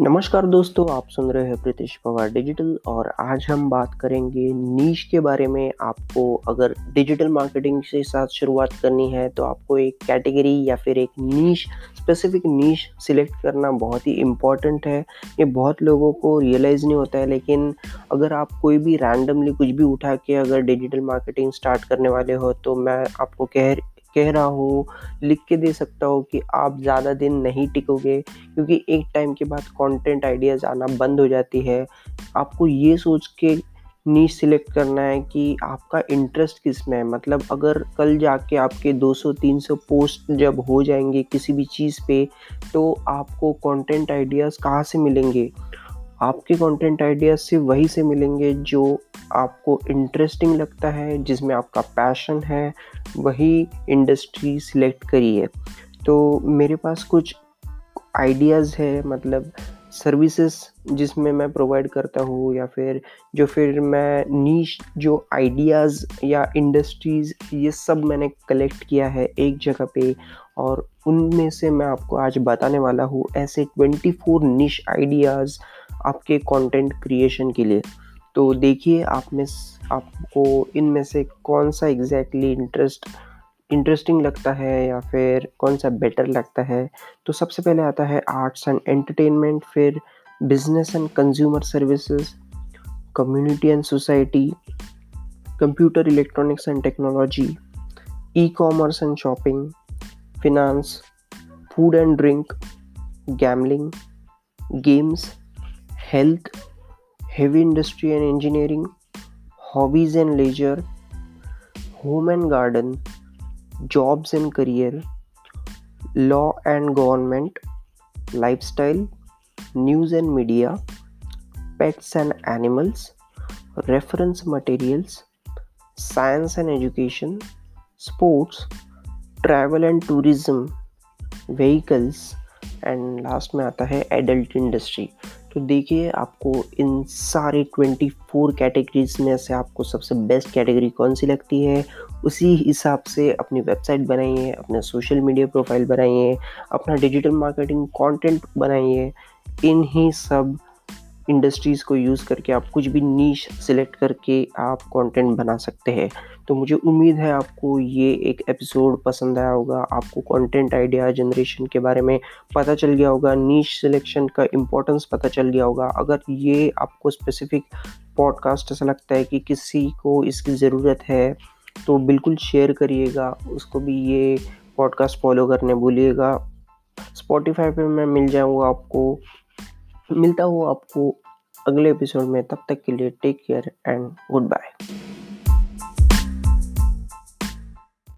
नमस्कार दोस्तों, आप सुन रहे हैं प्रीतिश पवार डिजिटल और आज हम बात करेंगे नीच के बारे में। आपको अगर डिजिटल मार्केटिंग से साथ शुरुआत करनी है तो आपको एक कैटेगरी या फिर एक नीच स्पेसिफिक नीच सिलेक्ट करना बहुत ही इंपॉर्टेंट है। ये बहुत लोगों को रियलाइज़ नहीं होता है, लेकिन अगर आप कोई भी रैंडमली कुछ भी उठा के अगर डिजिटल मार्केटिंग स्टार्ट करने वाले हो तो मैं आपको कह कह रहा हूँ, लिख के दे सकता हूँ कि आप ज़्यादा दिन नहीं टिकोगे, क्योंकि एक टाइम के बाद कंटेंट आइडियाज़ आना बंद हो जाती है। आपको ये सोच के नीच सिलेक्ट करना है कि आपका इंटरेस्ट किसमें है। मतलब अगर कल जाके आपके 200-300 पोस्ट जब हो जाएँगे किसी भी चीज़ पे तो आपको कंटेंट आइडियाज़ कहाँ से मिलेंगे? आपके कंटेंट आइडियाज़ सिर्फ़ वही से मिलेंगे जो आपको इंटरेस्टिंग लगता है, जिसमें आपका पैशन है, वही इंडस्ट्री सिलेक्ट करिए। तो मेरे पास कुछ आइडियाज़ है मतलब सर्विसेज़ जिसमें मैं प्रोवाइड करता हूँ, या फिर जो फिर मैं नीच जो आइडियाज़ या इंडस्ट्रीज़ ये सब मैंने कलेक्ट किया है एक जगह पे, और उनमें से मैं आपको आज बताने वाला हूँ। ऐसे 24 निश आइडियाज़ आपके कंटेंट क्रिएशन के लिए। तो देखिए, आप में आपको इनमें से कौन सा एग्जैक्टली इंटरेस्ट इंटरेस्टिंग लगता है या फिर कौन सा बेटर लगता है? तो सबसे पहले आता है आर्ट्स एंड एंटरटेनमेंट फिर business and consumer services community and society computer electronics and technology e commerce and shopping finance food and drink gambling games health, heavy industry and engineering, hobbies and leisure, home and garden, jobs and career, law and government, lifestyle, news and media, pets and animals, reference materials, science and education, sports, travel and tourism, vehicles and last में आता है adult industry तो देखिए, आपको इन सारे 24 categories में से आपको सबसे बेस्ट कैटेगरी कौन सी लगती है? उसी हिसाब से अपनी वेबसाइट बनाइए, अपने सोशल मीडिया प्रोफ़ाइल बनाइए, अपना डिजिटल मार्केटिंग कंटेंट बनाइए। इन ही सब इंडस्ट्रीज़ को यूज़ करके आप कुछ भी नीच सिलेक्ट करके आप कंटेंट बना सकते हैं। तो मुझे उम्मीद है आपको ये एक एपिसोड पसंद आया होगा। आपको कंटेंट आइडिया जनरेशन के बारे में पता चल गया होगा। नीच सिलेक्शन का इम्पोर्टेंस पता चल गया होगा। अगर ये आपको स्पेसिफिक पॉडकास्ट ऐसा लगता है कि किसी को इसकी ज़रूरत है तो बिल्कुल शेयर करिएगा। उसको भी ये पॉडकास्ट फॉलो करने भूलिएगा। स्पॉटिफाई पे मैं मिल जाऊँगा आपको। मिलता हूँ आपको अगले एपिसोड में, तब तक के लिए take care and good bye